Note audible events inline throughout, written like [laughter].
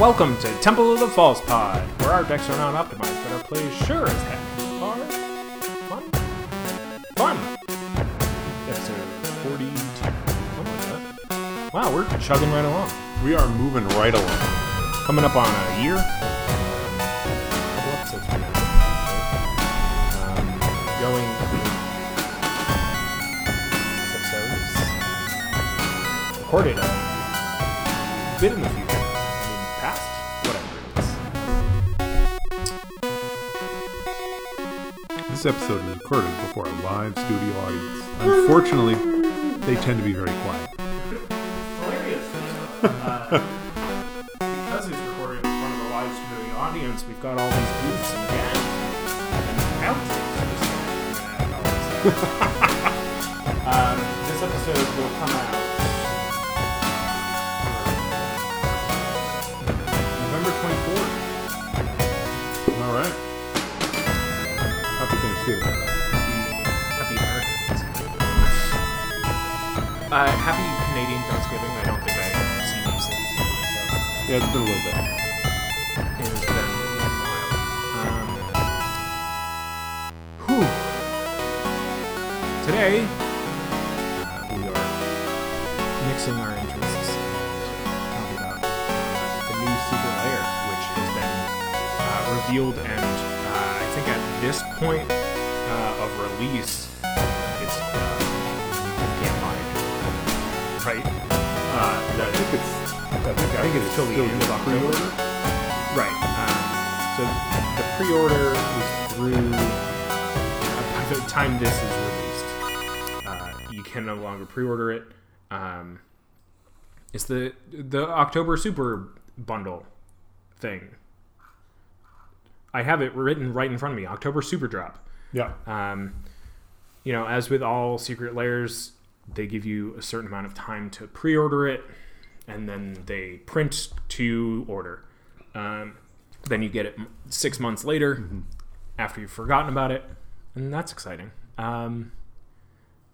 Welcome to Temple of the False Pod, where our decks are not optimized, but our plays sure as heck are fun. Fun! Episode 42. Something like that. Wow, we're chugging right along. We are moving right along. Coming up on a year. Couple episodes from now. Um, going this episode is recorded a bit in the future. This episode is recorded before a live studio audience. Unfortunately, they tend to be very quiet. hilarious. uh, because it's recorded in front of a live studio audience, we've got all these goofs and gags and outtakes. [laughs] um, this episode will come out Happy Thanksgiving. Happy American Uh, happy Canadian Thanksgiving. I don't think I've seen these things. So. Yeah, it's been a little bit. It has been a while. Um, whew. Today, uh, we are mixing our interests to talk about uh, the new Secret Lair, which has been uh, revealed, and uh, I think at this point uh, release, it's uh, can't buy it. Right? Uh, I think it's. I think, I think it's still the end of October. pre-order. Right. Um, so the pre-order is through. By the time this is released, uh, you can no longer pre-order it. Um, it's the the October Super Bundle thing. I have it written right in front of me. October Super Drop. Yeah. Um, you know, as with all secret lairs, they give you a certain amount of time to pre-order it, and then they print to order. Um, then you get it six months later, after you've forgotten about it, and that's exciting. Um,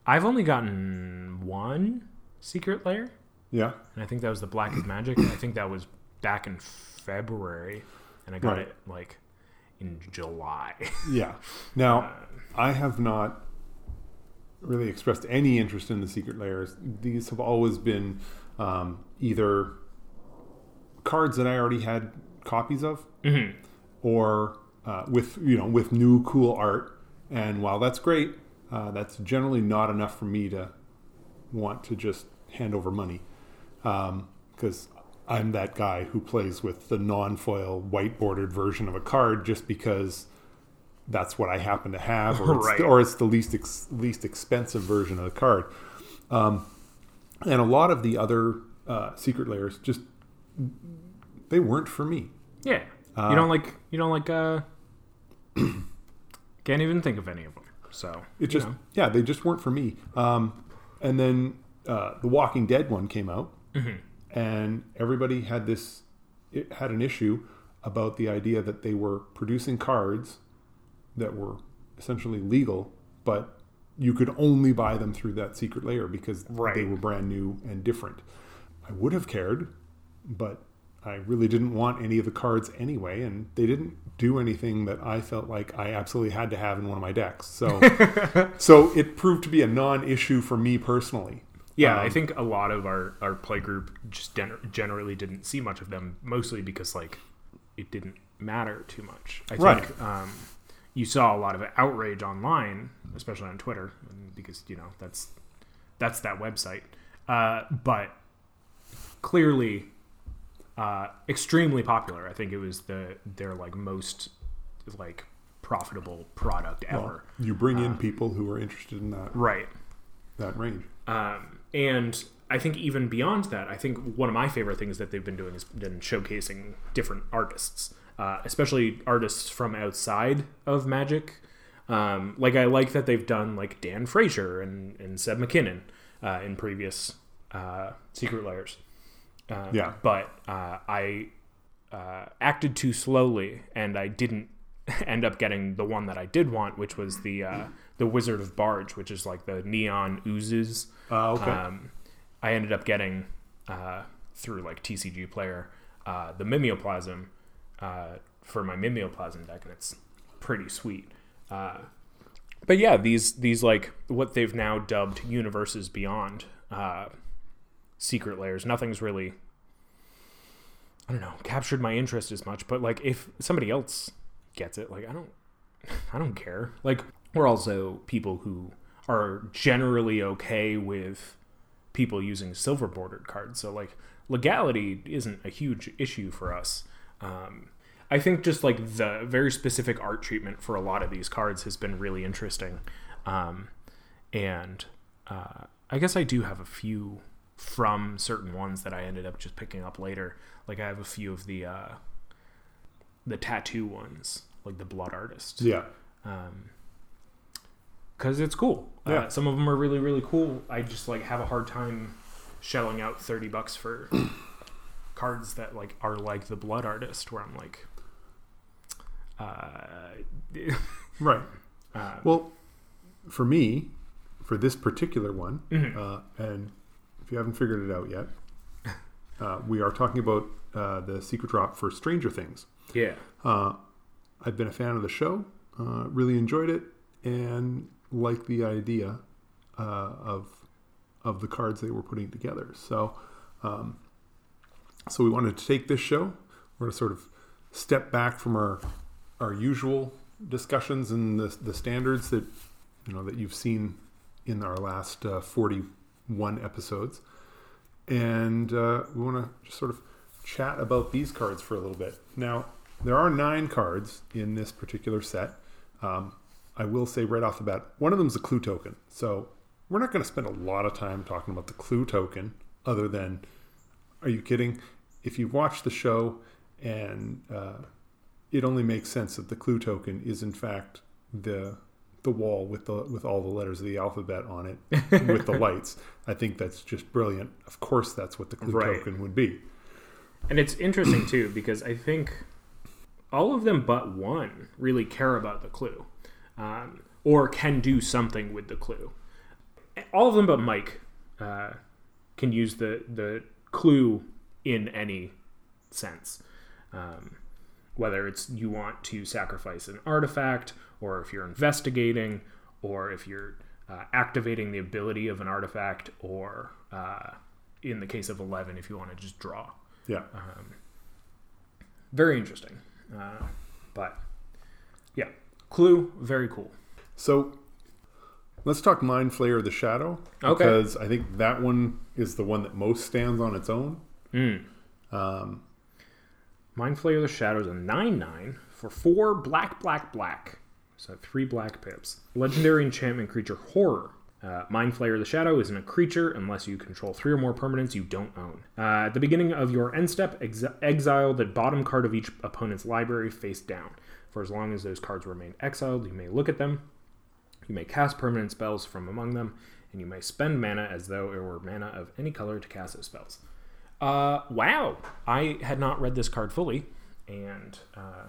I've only gotten one secret lair, Yeah. and I think that was the Black is Magic. I think that was back in February, and I got Right. it like in July. [laughs] Yeah. Now, I have not really expressed any interest in the secret lairs. These have always been um, either cards that I already had copies of, Mhm. or uh, with you know with new cool art. And while that's great, uh, that's generally not enough for me to want to just hand over money because I'm that guy who plays with the non-foil white bordered version of a card just because that's what I happen to have, or it's, [laughs] Right. or it's the least ex- least expensive version of the card. Um, and a lot of the other uh, secret lairs just they weren't for me. Yeah. you don't like you don't like uh [clears throat] can't even think of any of them. So It just know. yeah, they just weren't for me. Um, and then uh, the Walking Dead one came out, and everybody had this it had an issue about the idea that they were producing cards that were essentially legal, but you could only buy them through that secret lair because they were brand new and different. I would have cared, but I really didn't want any of the cards anyway, and they didn't do anything that I felt like I absolutely had to have in one of my decks. So, [laughs] so it proved to be a non-issue for me personally. Yeah, Um, I think a lot of our our play group just gen- generally didn't see much of them, mostly because like it didn't matter too much. I Right. think um, you saw a lot of outrage online, especially on Twitter, because you know that's that's that website. Uh, but clearly, uh, extremely popular. I think it was the their like most like profitable product ever. You bring in people who are interested in that Right. that range. Um, and I think even beyond that, I think one of my favorite things that they've been doing has been showcasing different artists, uh, especially artists from outside of Magic. Um, like I like that they've done like Dan Frazier and, and Seb McKinnon uh, in previous uh, Secret Lairs. Uh, Yeah. But uh, I uh, acted too slowly, and I didn't [laughs] end up getting the one that I did want, which was the uh, the Wizard of Barge, which is like the neon oozes. Uh, okay. Um, I ended up getting uh, through like TCG Player uh, the Mimeoplasm uh, for my Mimeoplasm deck, and it's pretty sweet. Uh, but yeah, these these like what they've now dubbed universes beyond uh, secret lairs. Nothing's really I don't know captured my interest as much. But like if somebody else gets it, like I don't [laughs] I don't care. Like we're also people who are generally okay with people using silver bordered cards. So like legality isn't a huge issue for us. Um, I think just like the very specific art treatment for a lot of these cards has been really interesting. Um, and uh, I guess I do have a few from certain ones that I ended up just picking up later. Like I have a few of the uh, the tattoo ones, like the blood artist. Yeah. Um, because it's cool. Yeah. Uh, some of them are really really cool. I just like have a hard time shelling out thirty bucks for [clears throat] cards that like are like the blood artist, where I'm like, uh, [laughs] Right. uh, Well, for me, for this particular one, Mhm. uh, and if you haven't figured it out yet, [laughs] uh, we are talking about uh, the secret drop for Stranger Things. yeah, Uh, I've been a fan of the show, uh, really enjoyed it, and like the idea uh, of of the cards they were putting together. So, um, so we wanted to take this show. We're going to sort of step back from our our usual discussions and the the standards that you know that you've seen in our last uh, forty one episodes, and uh, we want to just sort of chat about these cards for a little bit. Now, there are nine cards in this particular set. Um, I will say right off the bat, one of them is a clue token. So we're not going to spend a lot of time talking about the clue token, other than, are you kidding? If you watch the show and uh, it only makes sense that the clue token is in fact the the wall with the with all the letters of the alphabet on it [laughs] with the lights. I think that's just brilliant. Of course, that's what the clue Right. token would be. and it's interesting too because I think all of them but one really care about the clue, um, or can do something with the clue. All of them but Mike uh, can use the the clue in any sense. Um, whether it's you want to sacrifice an artifact, or if you're investigating, or if you're uh, activating the ability of an artifact, or uh, in the case of 11, if you want to just draw. Yeah. Very interesting. Uh, but yeah, Clue, very cool. So let's talk Mind Flayer of the Shadow. Okay. Because I think that one is the one that most stands on its own. Mm. Um, Mind Flayer of the Shadows, a 9 9 for four black, black, black. So three black pips. Legendary enchantment creature horror. Uh, Mind Flayer the Shadow isn't a creature unless you control three or more permanents you don't own. Uh, at the beginning of your end step, ex- exile the bottom card of each opponent's library face down. For as long as those cards remain exiled, you may look at them. You may cast permanent spells from among them, and you may spend mana as though it were mana of any color to cast those spells. Uh, wow, I had not read this card fully, and uh,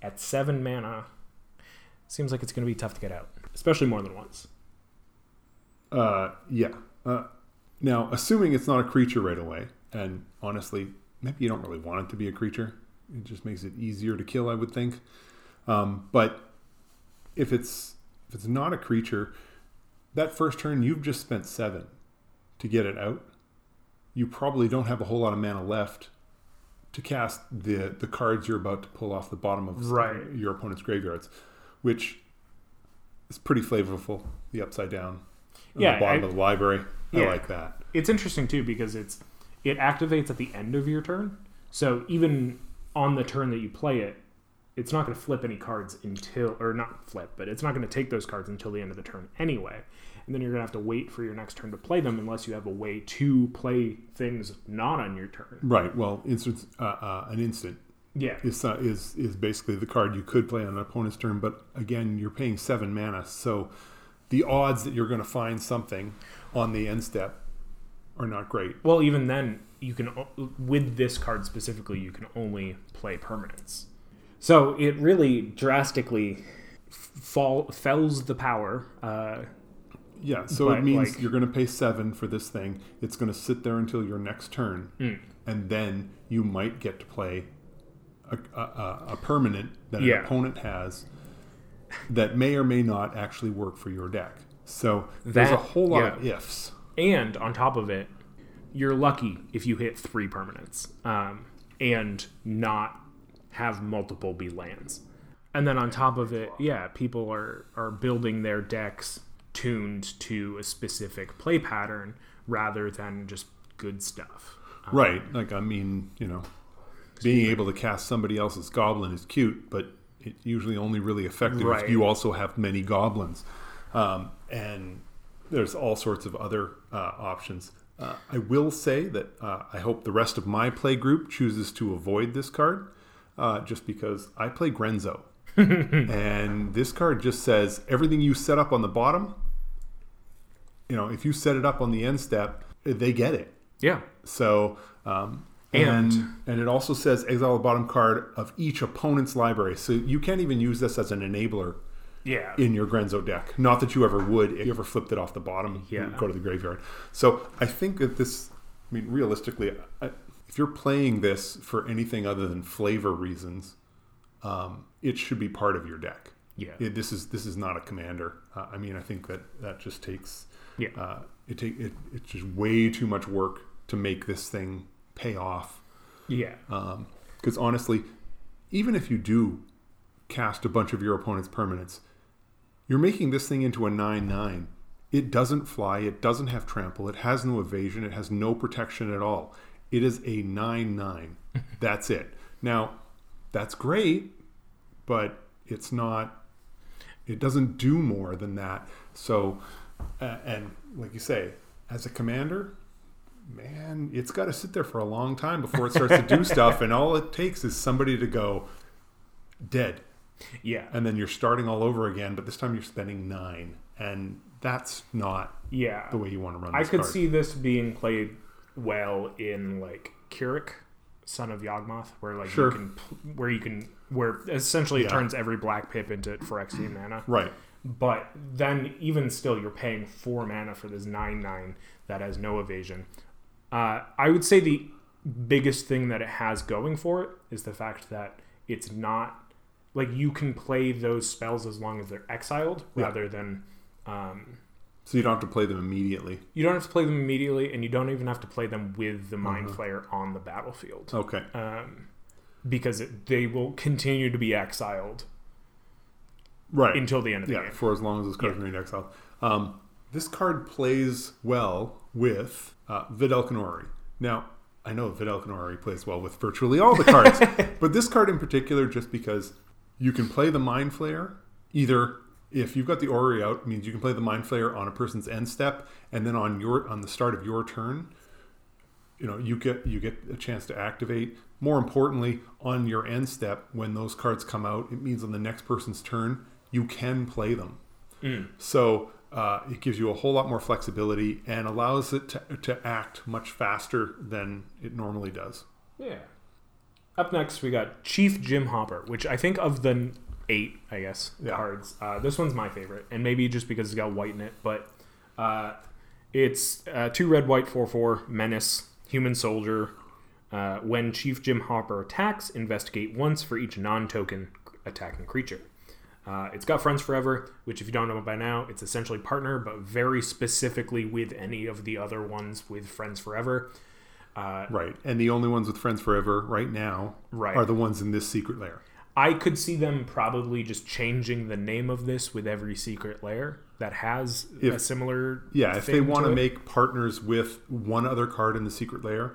at seven mana, seems like it's going to be tough to get out, especially more than once. Uh, yeah. Uh, now, assuming it's not a creature right away, and honestly, maybe you don't really want it to be a creature. It just makes it easier to kill, I would think. Um, but if it's if it's not a creature, that first turn you've just spent seven to get it out. You probably don't have a whole lot of mana left to cast the the cards you're about to pull off the bottom of Right. your opponent's graveyards, which is pretty flavorful. The upside down, Yeah, the bottom I- of the library. I like that. It's interesting too because it's it activates at the end of your turn, so even on the turn that you play it, it's not going to flip any cards until or not flip, but it's not going to take those cards until the end of the turn anyway. And then you're going to have to wait for your next turn to play them unless you have a way to play things not on your turn. Right. Well, instant uh, uh, an instant Yeah. is uh, is is basically the card you could play on an opponent's turn, but again, you're paying seven mana, so the odds that you're going to find something on the end step are not great. Well, even then, you can with this card specifically, you can only play permanents. So it really drastically fall fells the power. Uh, Yeah, so it means like- you're going to pay seven for this thing. It's going to sit there until your next turn, Mm. and then you might get to play a, a, a, a permanent that Yeah. an opponent has that may or may not actually work for your deck. So there's a whole lot of ifs. And on top of it, you're lucky if you hit three permanents um, and not have multiple be lands. And then on top of it, yeah, people are, are building their decks tuned to a specific play pattern rather than just good stuff. Right. Like, I mean, you know, being able to cast somebody else's goblin is cute, but it's usually only really effective Right. if you also have many goblins. Um, and there's all sorts of other uh, options. Uh, I will say that uh, I hope the rest of my play group chooses to avoid this card uh, just because I play Grenzo. [laughs] and this card just says everything you set up on the bottom, you know, if you set it up on the end step, they get it. Yeah. So, um, and, And- and it also says exile the bottom card of each opponent's library. So you can't even use this as an enabler Yeah. in your Grenzo deck. Not that you ever would if you ever flipped it off the bottom. Yeah. Go to the graveyard. So I think that this. I mean, realistically, I, if you're playing this for anything other than flavor reasons, um, it should be part of your deck. yeah. It, this is this is not a commander. Uh, I mean, I think that that just takes Yeah. uh, it take it, it's just way too much work to make this thing pay off. yeah. Because honestly, even if you do cast a bunch of your opponent's permanents, you're making this thing into a nine nine. It doesn't fly. It doesn't have trample. It has no evasion. It has no protection at all. It is a nine nine. [laughs] That's it. Now, that's great, but it's not. It doesn't do more than that. So, uh, and like you say, as a commander, man, it's got to sit there for a long time before it starts to do [laughs] stuff, and all it takes is somebody to go dead, yeah. and then you're starting all over again. But this time you're spending nine, and that's not Yeah. the way you want to run. I could card. see this being played well in like K'rrik, son of Yawgmoth, where like Sure. you can, where you can, where essentially it Yeah. turns every black pip into Phyrexian mana. right. But then even still, you're paying four mana for this nine nine that has no evasion. Uh, I would say the biggest thing that it has going for it is the fact that it's not like you can play those spells as long as they're exiled Yeah. rather than. Um, So you don't have to play them immediately. you don't have to play them immediately, and you don't even have to play them with the Mind Uh-huh. Flayer on the battlefield, Okay. um, because it, they will continue to be exiled Right. until the end of the yeah, game. for as long as this card's Yeah. remained exiled. Um, this card plays well with uh, Vedalken Orrery. Now, I know Vedalken Orrery plays well with virtually all the cards, [laughs] but this card in particular, just because you can play the Mind Flayer, either if you've got the Orrery out, means you can play the Mind Flayer on a person's end step, and then on your on the start of your turn, you know you get you get a chance to activate more importantly on your end step when those cards come out it means on the next person's turn you can play them Mm. so uh, it gives you a whole lot more flexibility and allows it to, to act much faster than it normally does Yeah. Up next, we got Chief Jim Hopper, which I think of the eight, I guess, Yeah. cards. Uh, this one's my favorite, and maybe just because it's got white in it, but uh, it's uh, two red, white, four, four, menace, human soldier. Uh, when Chief Jim Hopper attacks, investigate once for each non-token attacking creature. Uh, it's got Friends Forever, which, if you don't know by now, it's essentially partner, but very specifically with any of the other ones with Friends Forever. Uh, right and the only ones with friends forever right now Right. are the ones in this secret lair I could see them probably just changing the name of this with every secret lair that has a similar. Yeah, if they want to it. make partners with one other card in the secret lair,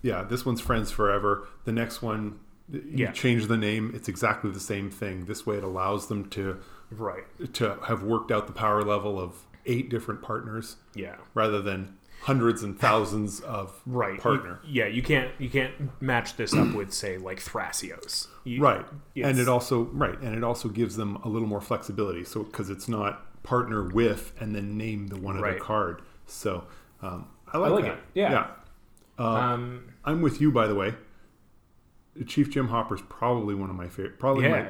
yeah, this one's Friends Forever. The next one, you Yeah. change the name, it's exactly the same thing. This way, it allows them to right, to have worked out the power level of eight different partners yeah, rather than hundreds and thousands of right, partner. You- yeah, you can't you can't match this up with say like Thrasios. You- right, and it also right, and it also gives them a little more flexibility. So because it's not partner with and then name the one other Right. card. So um, I like, like that. it, yeah. yeah. Um, I'm with you, by the way. Chief Jim Hopper is probably one of my favorite. Probably, yeah, my,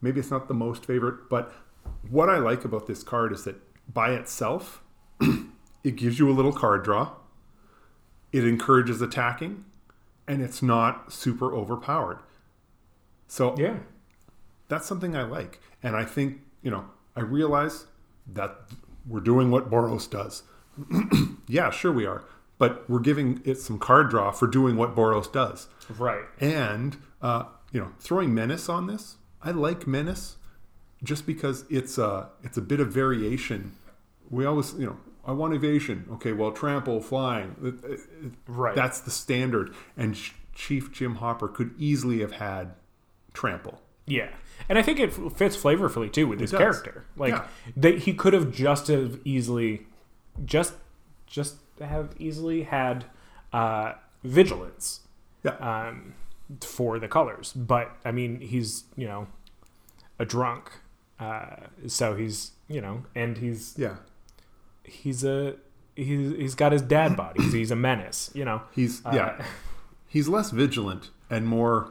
maybe it's not the most favorite, but what I like about this card is that by itself, [clears throat] it gives you a little card draw. It encourages attacking, and it's not super overpowered. So Yeah. that's something I like. And I think, you know, I realize that we're doing what Boros does. [clears throat] yeah, sure we are. But we're giving it some card draw for doing what Boros does. Right. And, uh, you know, throwing Menace on this, I like Menace just because it's a, it's a bit of variation. We always, you know, I want evasion. Okay, well, trample, flying. It- it- Right. That's the standard. And Chief Jim Hopper could easily have had trample. Yeah, and I think it fits flavorfully too with his does. character. Like Yeah. they, he could have just have easily, just just have easily had uh, vigilance Yeah. um, for the colors. But I mean, he's you know a drunk, uh, so he's you know, and he's yeah. he's a he's he's got his dad [clears throat] body. He's, he's a menace. You know. He's yeah. Uh, He's less vigilant and more.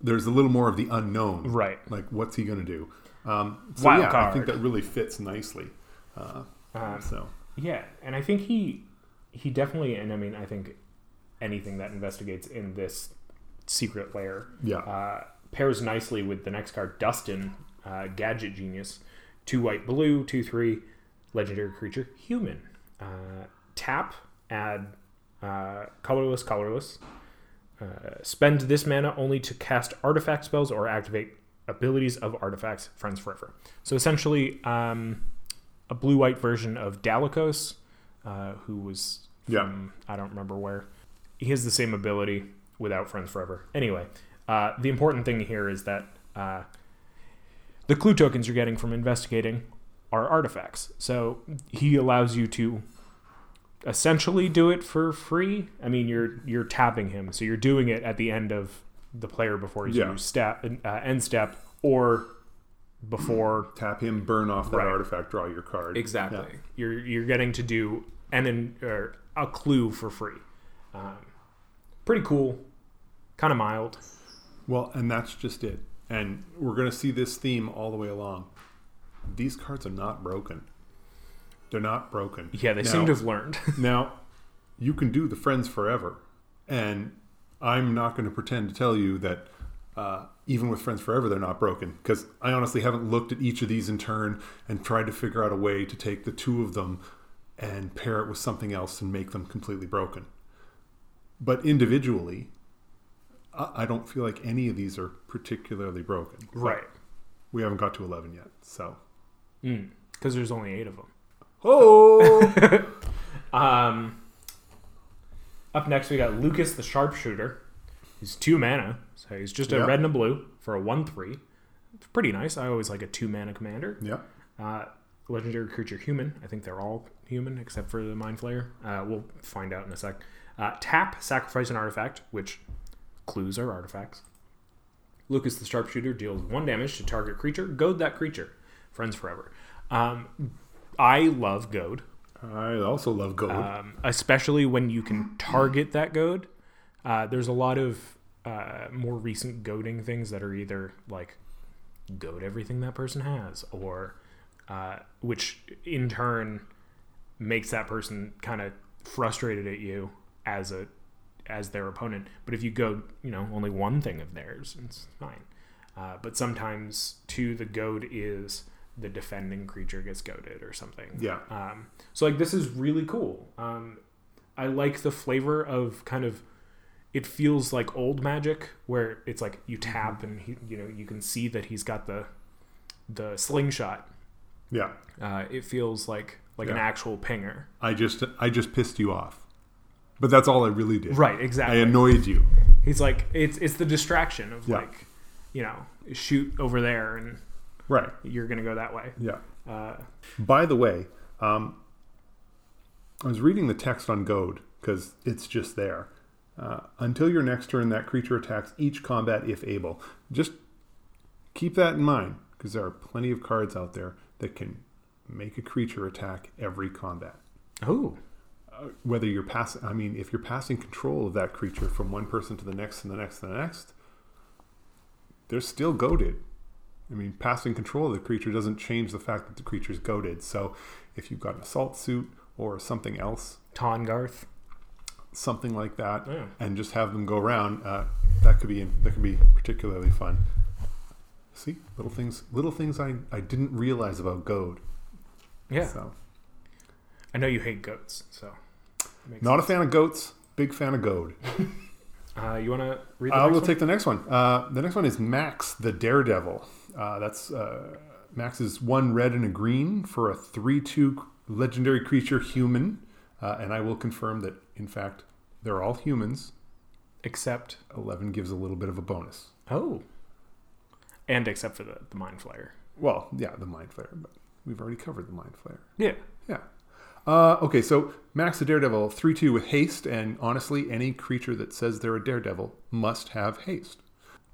There's a little more of the unknown. right. Like, what's he going to do? Um, so Wild yeah, I think that really fits nicely. Uh, Um, so Yeah, and I think he he definitely, and I mean, I think anything that investigates in this secret lair yeah, uh, pairs nicely with the next card, Dustin, uh, Gadget Genius, two white, blue, two three, legendary creature, human. Uh, tap, add uh, colorless, colorless. Uh, spend this mana only to cast artifact spells or activate abilities of artifacts, friends forever. So essentially, um, a blue white version of Dalakos, uh, who was Yeah. I don't remember where. He has the same ability without friends forever. Anyway, uh, the important thing here is that uh, the clue tokens you're getting from investigating are artifacts. So he allows you to essentially do it for free. I mean, you're you're tapping him, so you're doing it at the end of the player before he's Yeah. step uh, end step or before tap him, burn off that Right. artifact, draw your card. Exactly. Yeah. You're you're getting to do an in, or a clue for free. Um, pretty cool. Kind of mild. Well, and that's just it. And we're going to see this theme all the way along. These cards are not broken. They're not broken. Yeah, they Now- seem to have learned. [laughs] Now, you can do the friends forever, and I'm not going to pretend to tell you that uh, even with friends forever, they're not broken because I honestly haven't looked at each of these in turn and tried to figure out a way to take the two of them and pair it with something else and make them completely broken. But individually, I I don't feel like any of these are particularly broken. right. We haven't got to 11 yet, so. Because there's only eight of them. Oh! [laughs] Um, up next, we got Lucas the Sharpshooter. He's two mana, so he's just a Yeah. red and a blue for a 1 3. It's pretty nice. I always like a two mana commander. yeah. Uh, legendary creature human. I think they're all human except for the Mind Flayer. Uh, we'll find out in a sec. Uh, tap, sacrifice an artifact, which clues are artifacts. Lucas the Sharpshooter deals one damage to target creature. Goad that creature. Friends forever. Um, I love Goad, I also love Goad. um, especially when you can target that Goad. Uh, there's a lot of uh, more recent goading things that are either like goad everything that person has, or uh, which in turn makes that person kind of frustrated at you as a as their opponent. But if you go, you know, only one thing of theirs, it's fine. Uh, but sometimes too, the goad is the defending creature gets goaded or something. yeah. Um, so like this is really cool. Um, I like the flavor of kind of. It feels like old magic where it's like you tap and he, you know you can see that he's got the the slingshot. Yeah. Uh, it feels like like an actual pinger. I just I just pissed you off. But that's all I really did. Right, exactly. I annoyed you. He's like it's it's the distraction of Yeah. like you know shoot over there and Right. you're gonna go that way. Yeah. Uh, By the way, um, I was reading the text on Goad because it's just there. Uh, until your next turn, that creature attacks each combat if able. Just keep that in mind because there are plenty of cards out there that can make a creature attack every combat. oh, Uh, whether you're passing, I mean, if you're passing control of that creature from one person to the next and the next and the next, they're still goaded. I mean, passing control of the creature doesn't change the fact that the creature's goaded. So if you've got an assault suit or something else, Tongarth. Something like that, Yeah. and just have them go around, uh, that could be that could be particularly fun. See, little things, little things I, I didn't realize about goad. Yeah. So, I know you hate goats, so. not a fan of goats. Big fan of goad. [laughs] Uh, you want to read the I next will one? take the next one. Uh, the next one is Max the Daredevil. Uh, that's uh, Max is one red and a green for a three-two legendary creature human, uh, and I will confirm that in fact they're all humans. Except. Eleven gives a little bit of a bonus. Oh. And except for the, the Mind Flayer. Well, yeah, the Mind Flayer, but we've already covered the Mind Flayer. Yeah. Yeah. Uh, okay, so Max the Daredevil, 3 2 with haste, and honestly, any creature that says they're a daredevil must have haste.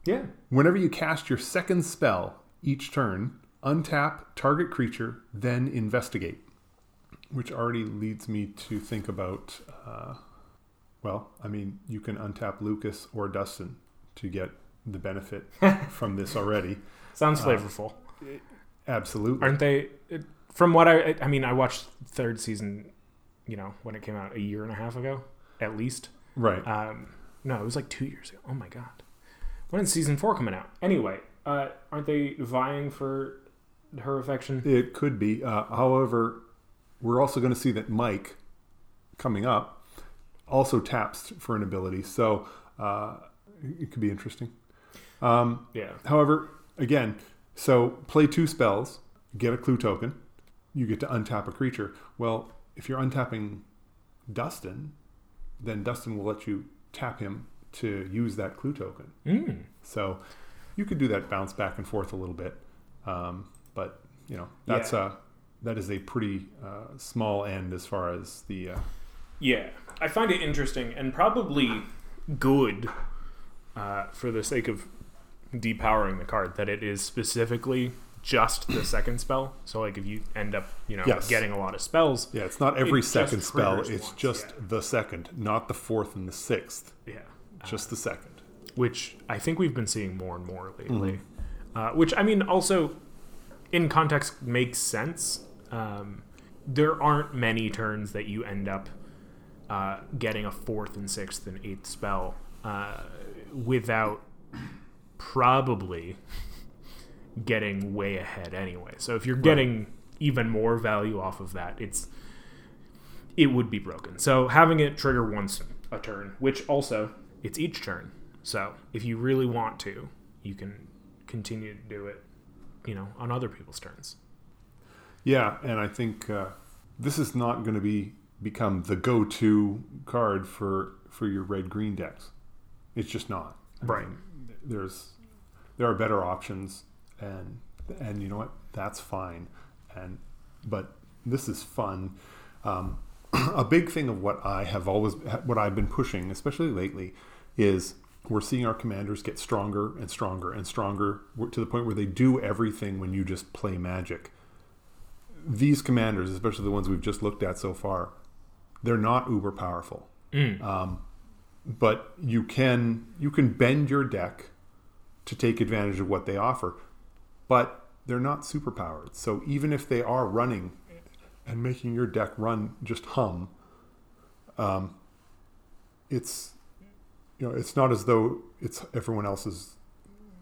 Yeah. Whenever you cast your second spell each turn, untap target creature, then investigate. Which already leads me to think about, uh, well, I mean, you can untap Lucas or Dustin to get the benefit [laughs] from this already. Sounds Uh, flavorful. Absolutely. Aren't they? It, from what I, I mean, I watched third season, you know, when it came out a year and a half ago, at least. Right. Um, no, it was like two years ago. Oh my god, when is season four coming out? Anyway, uh, aren't they vying for her affection? It could be. Uh, however, we're also going to see that Mike, coming up, also taps for an ability. So uh, it could be interesting. Um, Yeah. however, again, so play two spells, get a clue token, you get to untap a creature. Well, if you're untapping Dustin, then Dustin will let you tap him to use that clue token. Mm. So you could do that bounce back and forth a little bit, um, but you know that's Yeah. uh that is a pretty uh, small end as far as the uh, Yeah, I find it interesting and probably good uh, for the sake of depowering the card that it is specifically just the second spell. So, like, if you end up, you know, Yes. getting a lot of spells, yeah. It's not every It second spell; it's once, just yeah. the second, not the fourth and the sixth. yeah, Just the second. which I think we've been seeing more and more lately. Mm-hmm. Uh, which I mean, also in context makes sense. Um, there aren't many turns that you end up uh, getting a fourth and sixth and eighth spell uh, without probably getting way ahead anyway. So if you're getting even more value off of that, it's it would be broken. So having it trigger once a turn, which also it's each turn. So if you really want to, you can continue to do it, you know, on other people's turns. Yeah, and I think uh, this is not going to be become the go-to card for for your red green decks. It's just not. I Right. mean, there's there are better options, and and you know what? That's fine. And but this is fun. Um, [clears throat] a big thing of what I have always what I've been pushing, especially lately, is we're seeing our commanders get stronger and stronger and stronger to the point where they do everything when you just play magic these commanders, especially the ones we've just looked at so far, they're not uber powerful. Um, but you can you can bend your deck to take advantage of what they offer, but they're not super powered. So even if they are running and making your deck run just hum, um, it's you know it's not as though it's everyone else is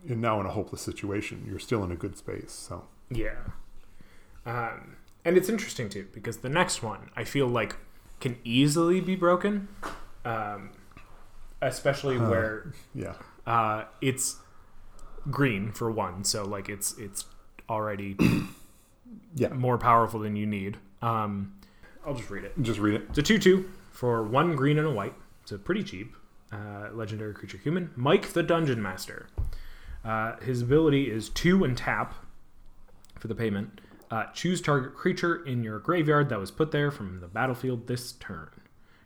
in now in a hopeless situation. You're still in a good space. So Yeah. Um, and it's interesting too because the next one I feel like can easily be broken, um, especially where yeah, uh, it's green for one. So like it's it's already [clears throat] yeah. more powerful than you need. Um, I'll just read it. Just read it. It's a 2 2 for one green and a white. So pretty cheap. Uh, legendary creature human. Mike the Dungeon Master. Uh, his ability is 2 and tap for the payment. Uh, choose target creature in your graveyard that was put there from the battlefield this turn.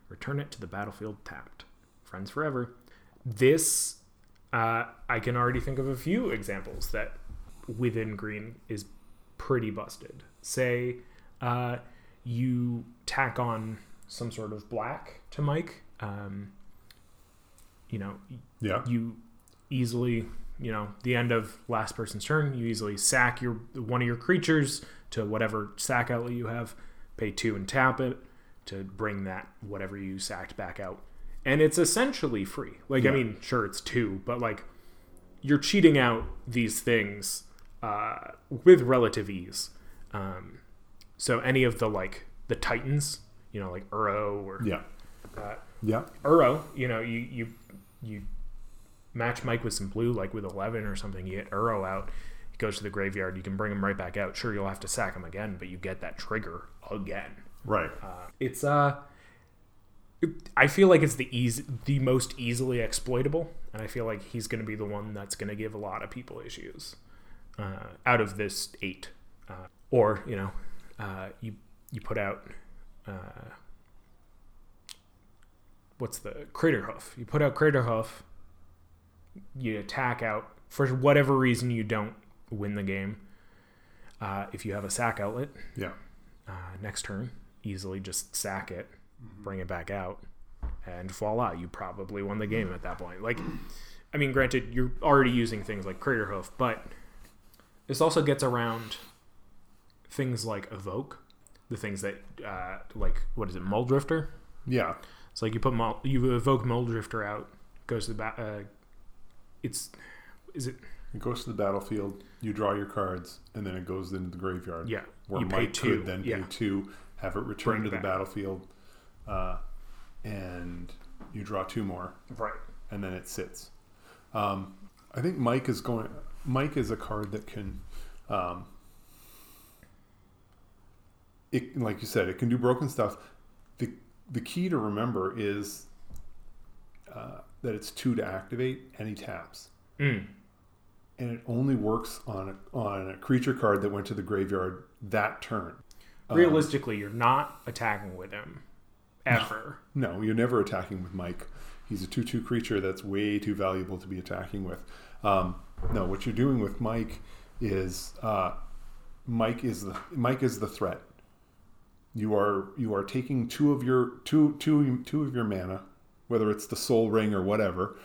Return it to the battlefield tapped. Friends forever. This, uh, I can already think of a few examples that within green is pretty busted. Say, uh, you tack on some sort of black to Mike. Um, you know, Yeah. you easily you know the end of last person's turn. You easily sack your one of your creatures to whatever sack outlet you have. Pay two and tap it to bring that whatever you sacked back out, and it's essentially free. Like I mean, sure it's two, but like you're cheating out these things uh, with relative ease. Um, so any of the like the titans, you know, like Uro or Yeah. uh, Yeah. Uro, you know, you you you match Mike with some blue, like with eleven or something. You get Uro out, goes to the graveyard. You can bring him right back out. Sure, you'll have to sack him again, but you get that trigger again. Right. Uh, it's uh, I feel like it's the easy, the most easily exploitable, and I feel like he's going to be the one that's going to give a lot of people issues uh, out of this eight. Uh, or you know, uh, you you put out uh, what's the crater hoof? You put out crater hoof. You attack out for whatever reason you don't win the game. Uh, if you have a sack outlet, Yeah. uh, next turn, easily just sack it, bring it back out, and voila, you probably won the game at that point. Like, I mean, granted, you're already using things like Crater Hoof, but this also gets around things like Evoke, the things that, uh, like, what is it, Muldrifter? Yeah. It's like you put Mul- you evoke Muldrifter out, goes to the back. Uh, it's is it It goes to the battlefield. You draw your cards, and then it goes into the graveyard. yeah? Where you Mike could then yeah, pay two, have it return Bring to the back. battlefield, uh, and you draw two more, right. and then it sits. Um, I think Mike is going. Mike is a card that can, um, it like you said, it can do broken stuff. the The key to remember is uh, that it's two to activate, and he taps Mm. And it only works on a, on a creature card that went to the graveyard that turn. Um, Realistically, you're not attacking with him ever. no, you're never attacking with Mike. He's a two-two creature that's way too valuable to be attacking with. Um, no, what you're doing with Mike is uh, Mike is the Mike is the threat. You are you are taking two of your two two two of your mana, whether it's the Sol Ring or whatever.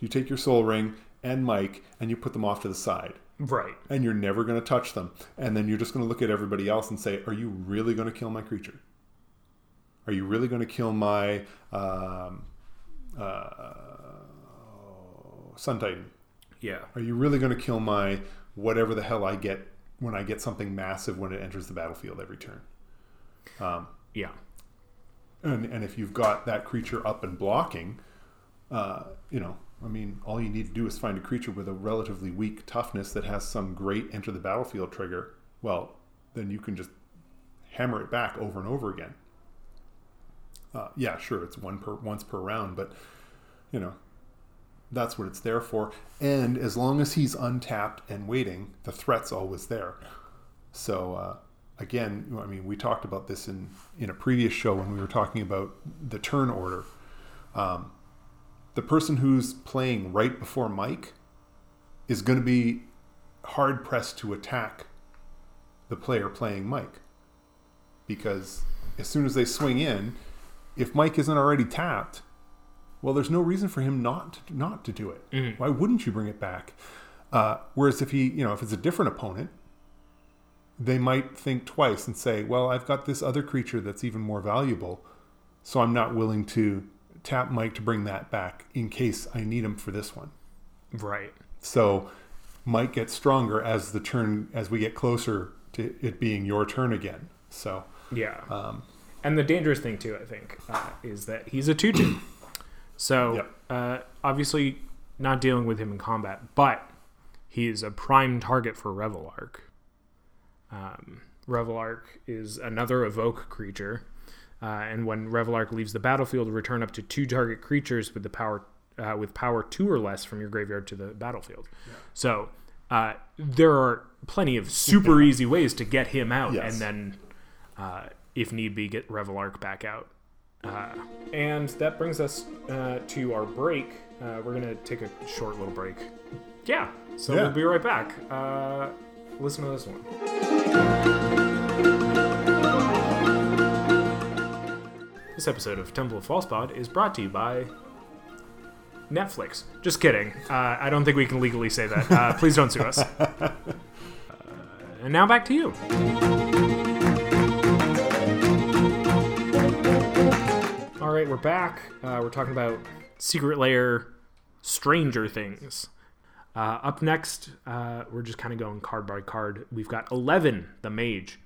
You take your Sol Ring and Mike, and you put them off to the side. Right. and you're never going to touch them. And then you're just going to look at everybody else and say, "Are you really going to kill my creature? Are you really going to kill my um, uh, Sun Titan? Yeah. Are you really going to kill my whatever the hell I get when I get something massive when it enters the battlefield every turn?" Um, Yeah. and and if you've got that creature up and blocking, uh, you know, I mean, all you need to do is find a creature with a relatively weak toughness that has some great enter the battlefield trigger. Well, then you can just hammer it back over and over again. Uh, yeah, sure, it's one per once per round, but you know, that's what it's there for. And as long as he's untapped and waiting, the threat's always there. So uh, again, I mean, we talked about this in in a previous show when we were talking about the turn order. Um, the person who's playing right before Mike is going to be hard pressed to attack the player playing Mike because as soon as they swing in, if Mike isn't already tapped, well, there's no reason for him not to, not to do it. Mhm. Why wouldn't you bring it back? Uh, whereas if he, you know, if it's a different opponent, they might think twice and say, "Well, I've got this other creature that's even more valuable, so I'm not willing to tap Mike to bring that back in case I need him for this one." Right. So Mike gets stronger as the turn as we get closer to it being your turn again. So Yeah. um, And the dangerous thing too, I think, uh, is that he's a two-two. [clears throat] So Yep. uh, obviously not dealing with him in combat, but he is a prime target for Reveillark. Um, Reveillark is another evoke creature, uh, and when Reveillark leaves the battlefield, return up to two target creatures with the power uh, with power two or less from your graveyard to the battlefield. So uh, there are plenty of super easy ways to get him out, Yes. and then, uh, if need be, get Reveillark back out. Uh, and that brings us uh, to our break. Uh, we're gonna take a short little break. Yeah, so Yeah. we'll be right back. Uh, listen to this one. This episode of Temple of False Pod is brought to you by Netflix. Just kidding. Uh, I don't think we can legally say that. Uh, [laughs] please don't sue us. Uh, and now back to you. All right, we're back. Uh, we're talking about Secret Lair Stranger Things. Uh, up next, uh, we're just kind of going card by card. We've got 11, the Mage.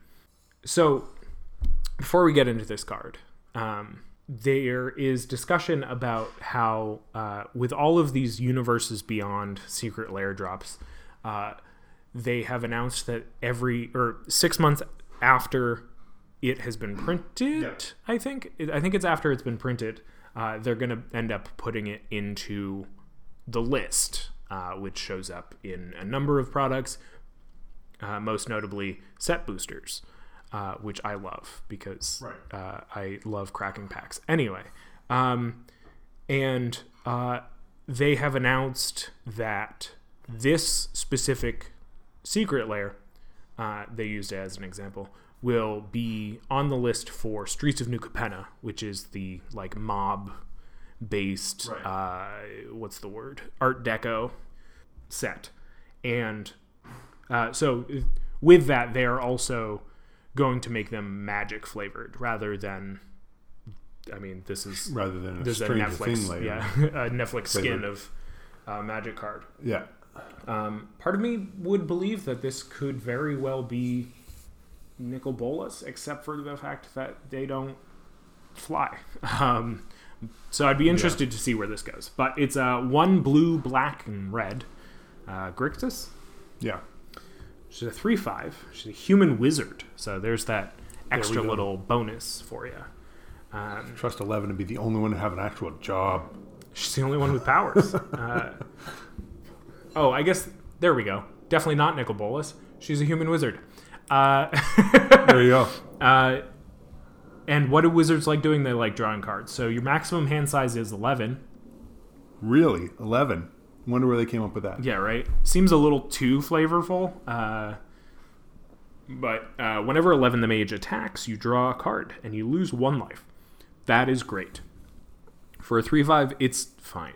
So, before we get into this card, um, there is discussion about how, uh, with all of these universes beyond Secret Lair drops, uh, they have announced that every or six months after it has been printed, Yeah. I think I think it's after it's been printed, uh, they're going to end up putting it into the list, uh, which shows up in a number of products, uh, most notably set boosters, uh, which I love because Right. uh, I love cracking packs. Anyway, um, and uh, they have announced that this specific secret lair, uh, they used it as an example, will be on the list for Streets of New Capenna, which is the like mob based Right. uh, what's the word art deco set and uh, so with that they are also going to make them magic flavored rather than i mean this is rather than a [laughs] a netflix yeah a netflix skin of uh, magic card Yeah. um, part of me would believe that this could very well be Nicol Bolas, except for the fact that they don't fly. [laughs] Um, so I'd be interested to see where this goes. But it's uh, one blue, black, and red. Uh, Grixis. Yeah. She's a 3 5. She's a human wizard. So there's that extra go. little bonus for you. Um, Trust Eleven to be the only one to have an actual job. She's the only one with powers. [laughs] uh, oh, I guess there we go. Definitely not Nicol Bolas. She's a human wizard. Uh, [laughs] There you go. uh, and what do wizards like doing? They like drawing cards. So your maximum hand size is 11. Really, eleven. Wonder where they came up with that. Yeah, right. Seems a little too flavorful. Uh, but uh, whenever 11 the mage attacks, you draw a card and you lose one life. That is great. For a 3 5, it's fine.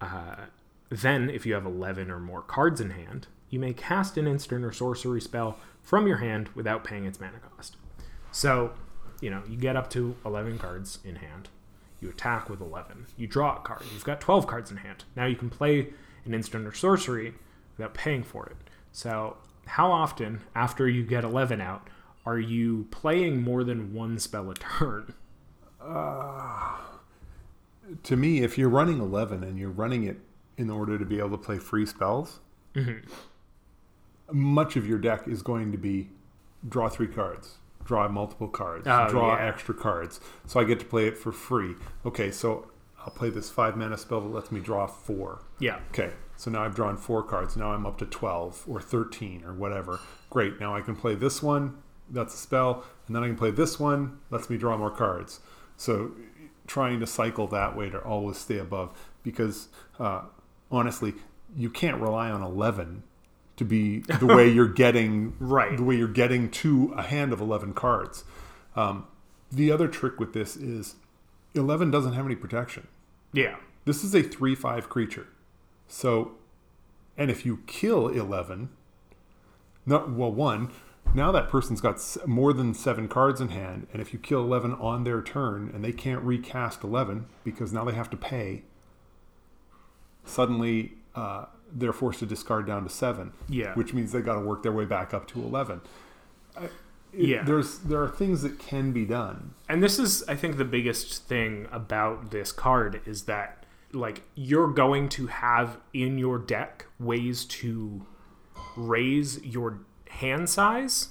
Uh, then, if you have 11 or more cards in hand, you may cast an instant or sorcery spell from your hand without paying its mana cost. So, you know, you get up to 11 cards in hand. You attack with 11. You draw a card. You've got 12 cards in hand. Now you can play an instant or sorcery without paying for it. So, how often, after you get 11 out, are you playing more than one spell a turn? To me, if you're running eleven and you're running it in order to be able to play free spells, Mm-hmm. much of your deck is going to be draw three cards, draw multiple cards, Oh, draw yeah. extra cards. So I get to play it for free. Okay, so I'll play this five mana spell that lets me draw four. Yeah. Okay, so now I've drawn four cards. Now I'm up to 12 or 13 or whatever. Great, now I can play this one, that's a spell, and then I can play this one, lets me draw more cards. So trying to cycle that way to always stay above because uh, honestly, you can't rely on 11 to be the way you're [laughs] getting Right. the way you're getting to a hand of 11 cards. Um, the other trick with this is 11 doesn't have any protection. Yeah. This is a 3 5 creature. So, and if you kill 11, no, well, one, now that person's got more than seven cards in hand, and if you kill 11 on their turn and they can't recast 11 because now they have to pay, suddenly uh, they're forced to discard down to seven, Yeah. which means they got to work their way back up to 11. I- it- Yeah. There's, there are things that can be done. And this is, I think, the biggest thing about this card is that, like, you're going to have in your deck ways to raise your hand size,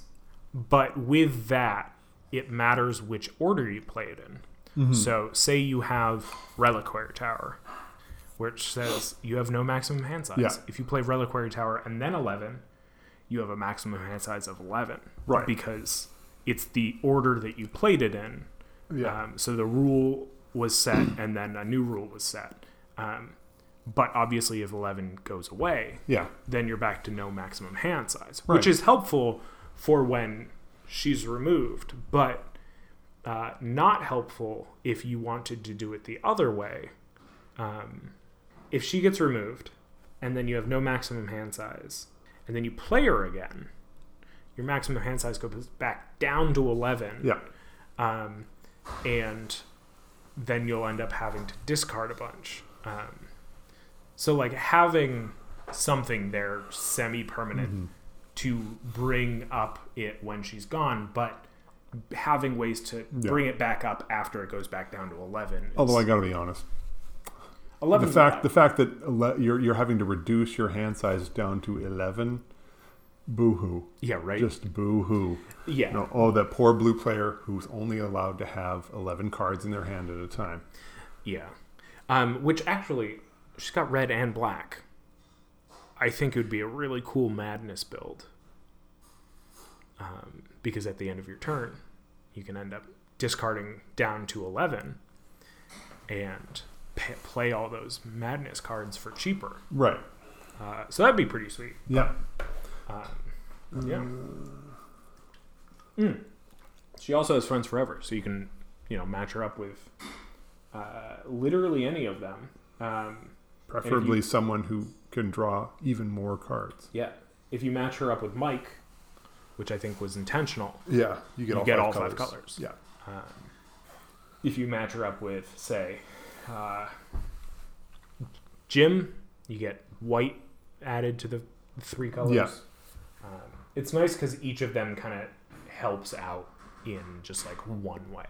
but with that, it matters which order you play it in. Mm-hmm. So, say you have Reliquary Tower, which says you have no maximum hand size. Yeah. If you play Reliquary Tower and then 11, you have a maximum hand size of 11. Right. Because it's the order that you played it in. Yeah. Um, so the rule was set, and then a new rule was set. Um, but obviously, if 11 goes away, yeah. then you're back to no maximum hand size, Right. which is helpful for when she's removed, but uh, not helpful if you wanted to do it the other way. Um, if she gets removed, and then you have no maximum hand size, and then you play her again, your maximum hand size goes back down to eleven. Yeah. Um, and then you'll end up having to discard a bunch. Um, so like having something there semi-permanent Mhm. to bring up it when she's gone, but having ways to Yeah. bring it back up after it goes back down to 11. is- Although I got to be honest, 11 the fact the fact that ele- you're you're having to reduce your hand size down to eleven, boohoo yeah, right. just boohoo yeah. No, oh, that poor blue player who's only allowed to have eleven cards in their hand at a time. Yeah. Um, which actually, she's got red and black. I think it would be a really cool madness build. Um, because at the end of your turn, you can end up discarding down to 11 and pa play all those madness cards for cheaper. Right. Uh, so that'd be pretty sweet. Yeah. Um, yeah. Mm. She also has Friends Forever, so you can, you know, match her up with uh, literally any of them. Um, Preferably someone who can draw even more cards. yeah, if you match her up with Mike, which I think was intentional, Yeah, you get You all get five all colors. five colors. Yeah. um, if you match her up with, say, uh, Jim, you get white added to the three colors. Yeah. Um, it's nice because each of them kind of helps out in just like one way.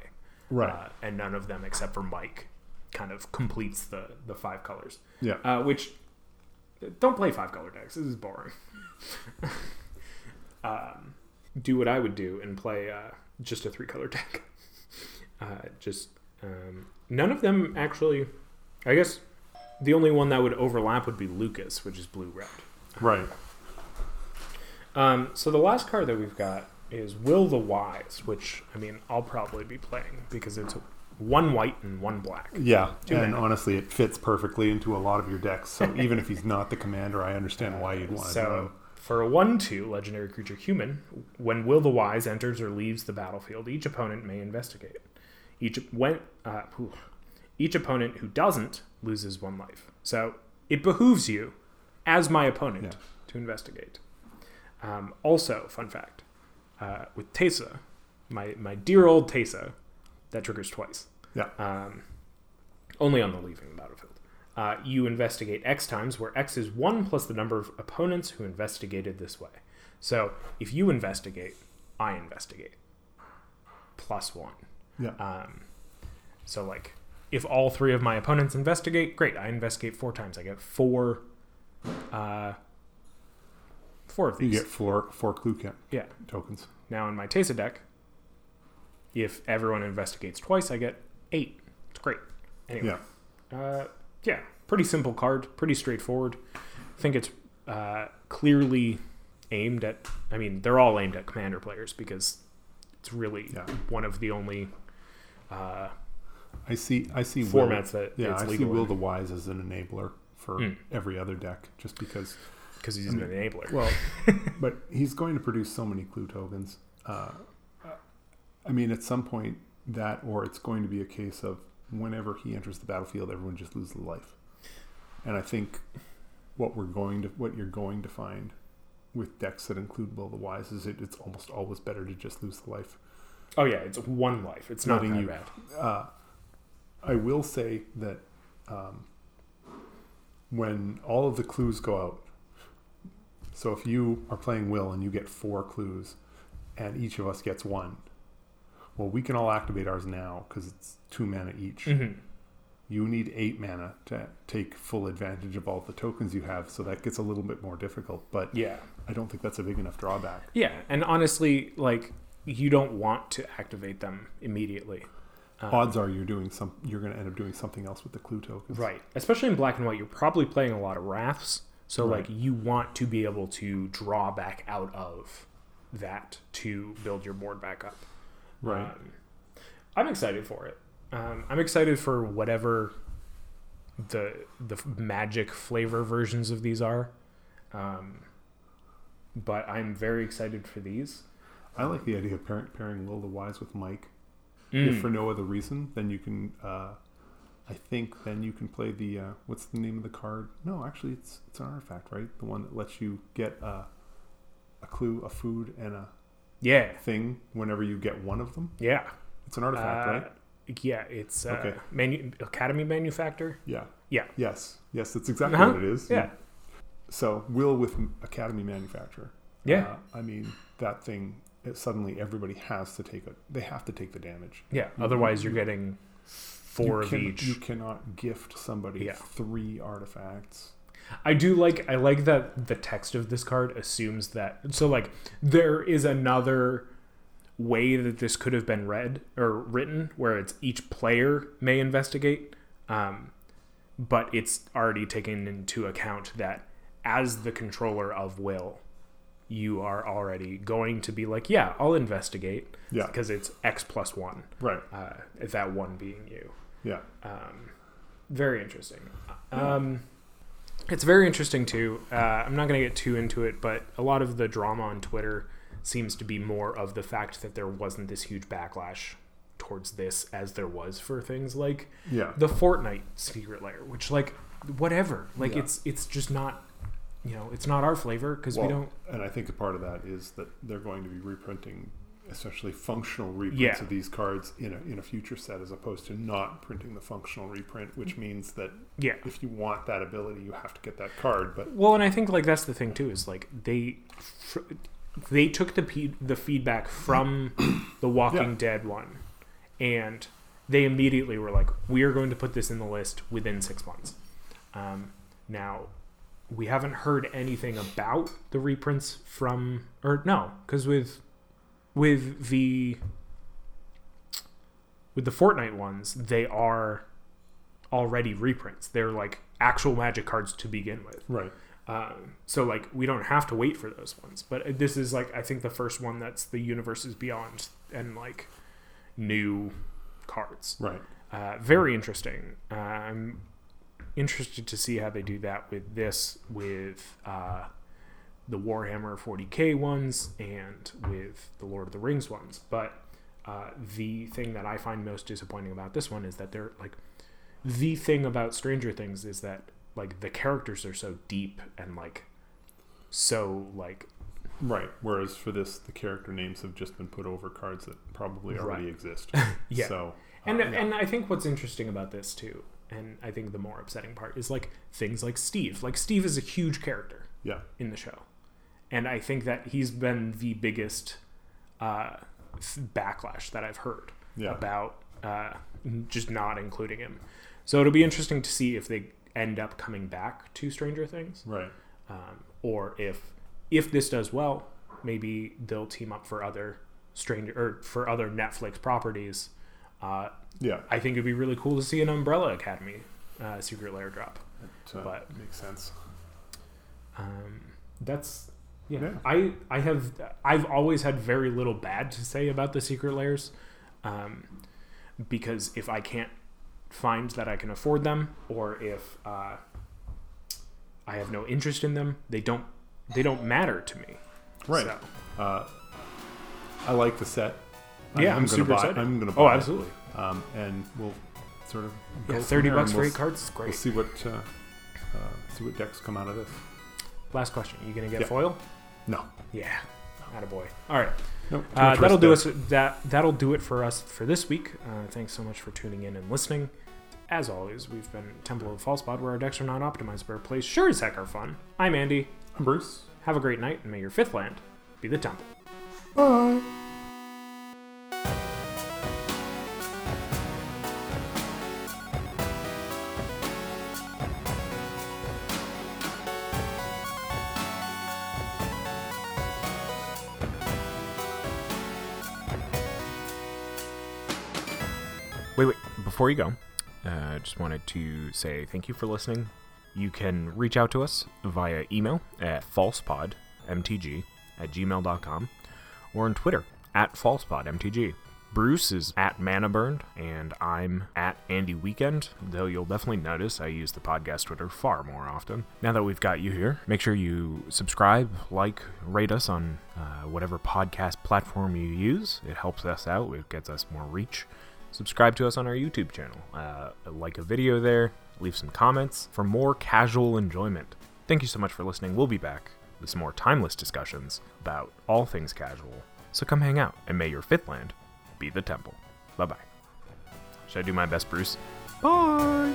Right. Uh, and none of them, except for Mike, kind of completes the, the five colors. yeah. Uh, which, don't play five color decks. This is boring. [laughs] um, do what I would do and play uh, just a three color deck. [laughs] Uh, just um, none of them actually. I guess the only one that would overlap would be Lucas, which is blue red. Right. Um, so the last card that we've got is Will the Wise, which I mean I'll probably be playing because it's one white and one black. Yeah, and honestly, it fits perfectly into a lot of your decks. So [laughs] even if he's not the commander, I understand why you'd want to So for a one-two legendary creature human, when Will the Wise enters or leaves the battlefield, each opponent may investigate. Each when uh, each opponent who doesn't loses one life. So it behooves you, as my opponent, Yeah. to investigate. Um, also, fun fact uh, with Teysa, my my dear old Teysa, that triggers twice. Yeah. Um, only on the leaving battlefield. Uh, you investigate X times, where X is one plus the number of opponents who investigated this way. So if you investigate, I investigate. Plus one. Yeah. Um, so like, if all three of my opponents investigate, great. I investigate four times. I get four. Uh, four of these. You get four four clue ca- yeah. tokens. Now in my Teysa deck, if everyone investigates twice, I get eight. It's great. Anyway, Yeah. uh, yeah, pretty simple card, pretty straightforward. I think it's uh, clearly aimed at. I mean, they're all aimed at commander players because it's really Yeah. one of the only uh, I see. I see. Will, formats that yeah, it's I see Will the Wise as an enabler for Mm. every other deck, just because. because he's I mean, an enabler. Well, [laughs] but he's going to produce so many clue tokens. Uh, I mean, at some point, that or it's going to be a case of whenever he enters the battlefield, everyone just loses life. And I think what we're going to, what you're going to find with decks that include Will the Wise is it, it's almost always better to just lose the life. Oh yeah, it's one life. It's not Letting that you- bad. Uh, I will say that um, when all of the clues go out, so if you are playing Will and you get four clues, and each of us gets one, well, we can all activate ours now because it's two mana each. hmm You need eight mana to take full advantage of all the tokens you have, so that gets a little bit more difficult. But Yeah. I don't think that's a big enough drawback. Yeah, and honestly, like you don't want to activate them immediately. Um, Odds are you're doing some. You're going to end up doing something else with the clue tokens. right? Especially in black and white, you're probably playing a lot of wraths, so Right. like you want to be able to draw back out of that to build your board back up. Right. Um, I'm excited for it. Um, I'm excited for whatever the the magic flavor versions of these are. Um, but I'm very excited for these. I like the idea of pairing, pairing Will the Wise with Mike. Mm. If for no other reason, then you can uh, I think then you can play the uh, what's the name of the card? No, actually, it's it's an artifact, right? The one that lets you get a a clue, a food, and a Yeah. thing whenever you get one of them. Yeah. It's an artifact, Uh, right? Yeah, it's uh, Okay. manu- Academy Manufactor. Yeah. yeah. Yes. Yes, that's exactly Uh-huh. what it is. Yeah. So will with Academy Manufactor. Yeah. Uh, I mean that thing. It, suddenly, everybody has to take it. They have to take the damage. Yeah. Otherwise, you're getting four you of can, each. You cannot gift somebody Yeah. three artifacts. I do like I like that the text of this card assumes that so like there is another way that this could have been read or written where it's each player may investigate um, but it's already taken into account that as the controller of will you are already going to be like yeah I'll investigate Yeah. because it's X plus one Right. uh, that one being you Yeah. um, very interesting. Um, it's very interesting too. Uh, I'm not going to get too into it, but a lot of the drama on Twitter seems to be more of the fact that there wasn't this huge backlash towards this as there was for things like Yeah. the Fortnite secret lair, which like whatever, like Yeah. it's it's just not you know it's not our flavor because we don't And I think a part of that is that they're going to be reprinting, essentially functional reprints Yeah. of these cards in a in a future set, as opposed to not printing the functional reprint, which means that yeah if you want that ability, you have to get that card. But Well, and I think like that's the thing too is like they fr- they took the pe- the feedback from [clears throat] the Walking Yeah. Dead one, and they immediately were like, "We are going to put this in the list within six months." Um, now, we haven't heard anything about the reprints from, or no, because with with the with the Fortnite ones, they are already reprints. They're like actual Magic cards to begin with. right, Um, so like we don't have to wait for those ones. But this is like I think the first one that's the universes beyond and like new cards. right, Uh, very interesting. I'm interested to see how they do that with this, with uh, the Warhammer 40k ones, and with the Lord of the Rings ones. But uh, the thing that I find most disappointing about this one is that they're like the thing about Stranger Things is that like the characters are so deep and like so like right. Whereas for this, the character names have just been put over cards that probably already Right. exist. [laughs] Yeah. So uh, and yeah. and I think what's interesting about this too, and I think the more upsetting part is like things like Steve. Like Steve is a huge character yeah, in the show, and I think that he's been the biggest uh, backlash that I've heard yeah, about uh, just not including him. So it'll be interesting to see if they end up coming back to Stranger Things, right, um, or if if this does well, maybe they'll team up for other Stranger or for other Netflix properties. Uh, yeah. I think it'd be really cool to see an Umbrella Academy uh, secret lair drop. It, uh, But- makes sense. Um, that's yeah. Yeah. I I have I've always had very little bad to say about the secret lairs, um, because if I can't find that I can afford them, or if uh, I have no interest in them, they don't they don't matter to me. Right. So, Uh, I like the set. Yeah, I'm, gonna super buy, excited. I'm going to buy oh, it. absolutely. um, and we'll sort of go Yeah, thirty bucks for we'll eight cards is We'll see what uh, uh, see what decks come out of this. Last question: You gonna get Yeah. foil? No, Yeah, boy. All right. no. too Uh, that'll do there. us. That that'll do it for us for this week. Uh, thanks so much for tuning in and listening. As always, we've been Temple of the False Pod, where our decks are not optimized, but our plays sure as heck are fun. I'm Andy. I'm Bruce. Have a great night, and may your fifth land be the temple. Bye. Before you go, I uh, just wanted to say thank you for listening. You can reach out to us via email at falsepodmtg at gmail.com or on Twitter at falsepodmtg. Bruce is at Manaburned, and I'm at Andy Weekend, though you'll definitely notice I use the podcast Twitter far more often. Now that we've got you here, make sure you subscribe, like, rate us on uh, whatever podcast platform you use. It helps us out, it gets us more reach. Subscribe to us on our YouTube channel, uh, like a video there, leave some comments for more casual enjoyment. Thank you so much for listening. We'll be back with some more timeless discussions about all things casual. So come hang out, and may your fifth land be the temple. Bye bye. Should I do my best, Bruce? Bye!